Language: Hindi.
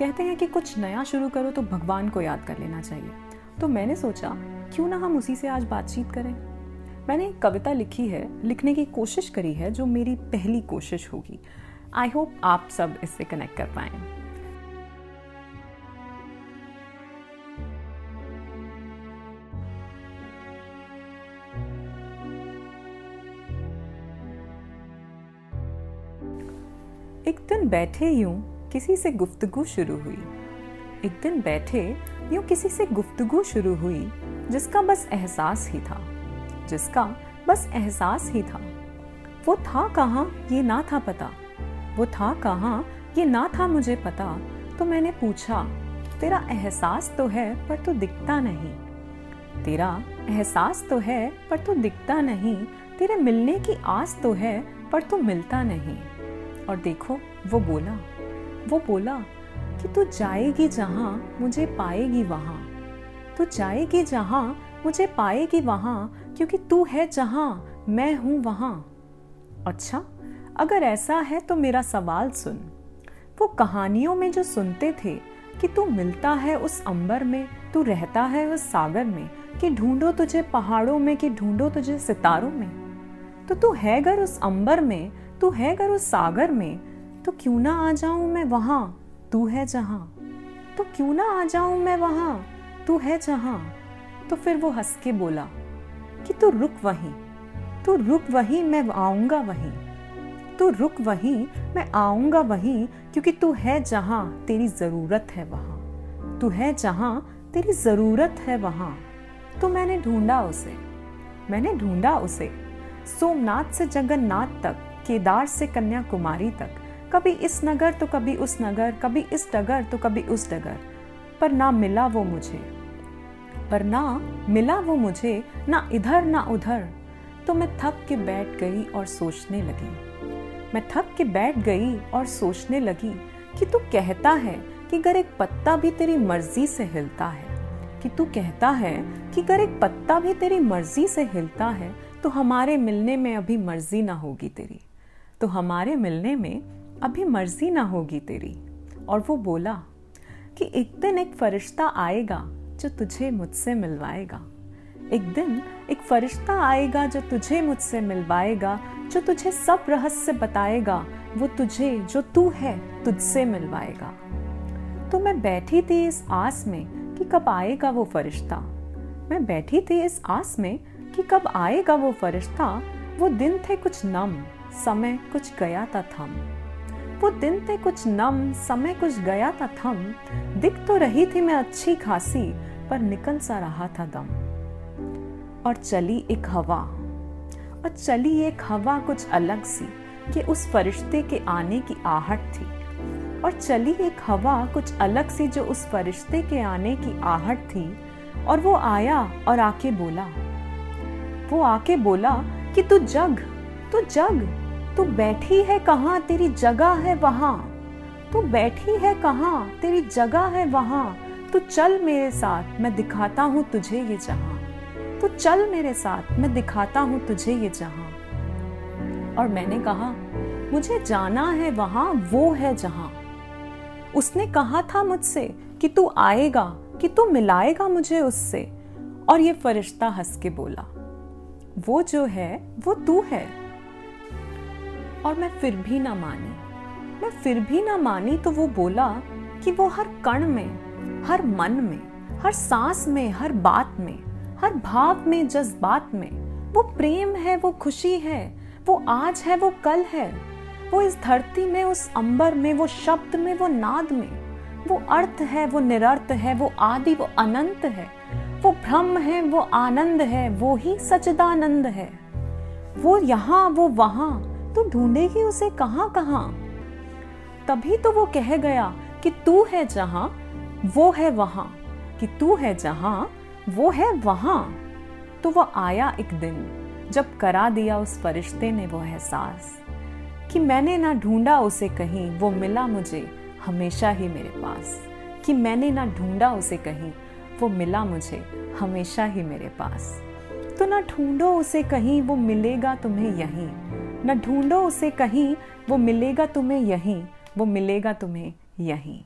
कहते हैं कि कुछ नया शुरू करो तो भगवान को याद कर लेना चाहिए। तो मैंने सोचा, क्यों ना हम उसी से आज बातचीत करें? मैंने एक कविता लिखी है, लिखने की कोशिश करी है, जो मेरी पहली कोशिश होगी। आई होप आप सब इससे कनेक्ट कर पाए। एक दिन बैठे यूँ किसी से गुफ्तगु शुरू हुई। एक दिन बैठे, यूँ किसी से गुफ्तगु शुरू हुई, जिसका बस एहसास ही था। जिसका बस एहसास ही था। वो था कहाँ, ये ना था पता। वो था कहाँ, ये ना था मुझे पता। तो मैंने पूछा, तेरा एहसास तो है, पर तो दिखता नहीं। तेरा एहसास तो है, पर तो दिखता नहीं। तेरे मिलने की आस तो है, पर तो मिलता नहीं। और देखो, वो बोला वो बोला कि तू जाएगी जहाँ, मुझे पाएगी वहाँ। तू जाएगी जहाँ, मुझे पाएगी वहाँ, क्योंकि तू है जहाँ, मैं हूँ वहाँ। अच्छा अगर ऐसा है तो मेरा सवाल सुन। वो कहानियों में जो सुनते थे कि तू मिलता है उस अंबर में, तू रहता है उस सागर में, कि ढूंढो तुझे पहाड़ों में, कि ढूंढो तुझे सितारों में। तो तू है गर उस अंबर में, तू है गर उस सागर में तो क्यों ना आ जाऊँ मैं वहाँ? तू है जहाँ। तो क्यों ना आ जाऊँ मैं वहाँ? तू है जहाँ। तो फिर वो हंस के बोला कि तू रुक वहीं। तू रुक वहीं मैं आऊँगा वहीं। तू रुक वहीं मैं आऊँगा वहीं क्योंकि तू है जहाँ, तेरी ज़रूरत है वहाँ। तू है जहाँ, तेरी ज़रूरत है वहाँ। तो मैंने ढूंढा उसे। मैंने ढूंढा उसे। सोमनाथ से जगन्नाथ तक, केदार से कन्याकुमारी तक। कभी इस नगर तो कभी उस नगर, कभी इस डगर तो कभी उस डगर। पर ना मिला वो मुझे। पर ना मिला वो मुझे, ना इधर ना उधर। तो मैं थक के बैठ गई और सोचने लगी। मैं थक के बैठ गई और सोचने लगी कि तू कहता है कि अगर एक पत्ता भी तेरी मर्ज़ी से हिलता है, कि तू कहता है कि अगर एक पत्ता भी तेरी मर्ज़ी से हिलता है तो हमारे मिलने में अभी मर्ज़ी ना होगी तेरी। तो हमारे मिलने में अभी मर्ज़ी ना होगी तेरी। और वो बोला कि एक दिन एक फरिश्ता आएगा जो तुझे मुझसे मिलवाएगा। एक दिन एक फरिश्ता आएगा जो तुझे मुझसे मिलवाएगा, जो तुझे सब रहस्य बताएगा, वो तुझे, जो तू है, तुझसे मिलवाएगा। तो मैं बैठी थी इस आस में कि कब आएगा वो फरिश्ता। मैं बैठी थी इस आस में कि कब आएगा वो फरिश्ता। वो दिन थे कुछ नम, समय कुछ गया था थम। वो दिन थे कुछ नम, समय कुछ गया था थम। दिख तो रही थी मैं अच्छी खासी, पर निकल सा रहा था दम। और चली एक हवा। और चली एक हवा कुछ अलग सी, कि उस फरिश्ते के आने की आहट थी। और चली एक हवा कुछ अलग सी, जो उस फरिश्ते के आने की आहट थी। और वो आया और आके बोला। वो आके बोला कि तू जग तू जग। तू बैठी है कहाँ? तेरी जगह है वहाँ। तू बैठी है कहाँ? तेरी जगह है वहाँ। तू चल मेरे साथ, मैं दिखाता हूँ तुझे ये जहाँ। तू चल मेरे साथ, मैं दिखाता हूँ तुझे ये जहाँ। और मैंने कहा, मुझे जाना है वहाँ, वो है जहाँ। उसने कहा था मुझसे कि तू आएगा, कि तू मिलाएगा मुझे उससे। और ये फरिश्ता हंस के बोला, वो जो है, वो तू है। और मैं फिर भी ना मानी मैं फिर भी ना मानी तो वो बोला कि वो हर कण में हर मन में हर सांस में हर बात में हर भाव में जज्बात में वो प्रेम है वो खुशी है वो आज है वो कल है वो इस धरती में उस अंबर में वो शब्द में वो नाद में वो अर्थ है वो निरर्थ है वो आदि वो अनंत है वो भ्रम है वो आनंद है वो ही सचदानंद है वो यहाँ वो वहाँ तो ढूंढेगी उसे कहाँ कहाँ। तभी तो वो कह गया कि तू है जहाँ, वो है वहाँ, कि तू है जहाँ, वो है वहाँ। तो वो आया एक दिन, जब करा दिया उस फरिश्ते ने वो एहसास, कि मैंने ना ढूंढा उसे कहीं, वो मिला मुझे हमेशा ही मेरे पास। कि मैंने ना ढूंढा उसे कहीं, वो मिला मुझे हमेशा ही मेरे पास। तो ना ढूंढो उसे कहीं, वो मिलेगा तुम्हें यहीं। न ढूंढो उसे कहीं वो मिलेगा तुम्हें यहीं वो मिलेगा तुम्हें यहीं।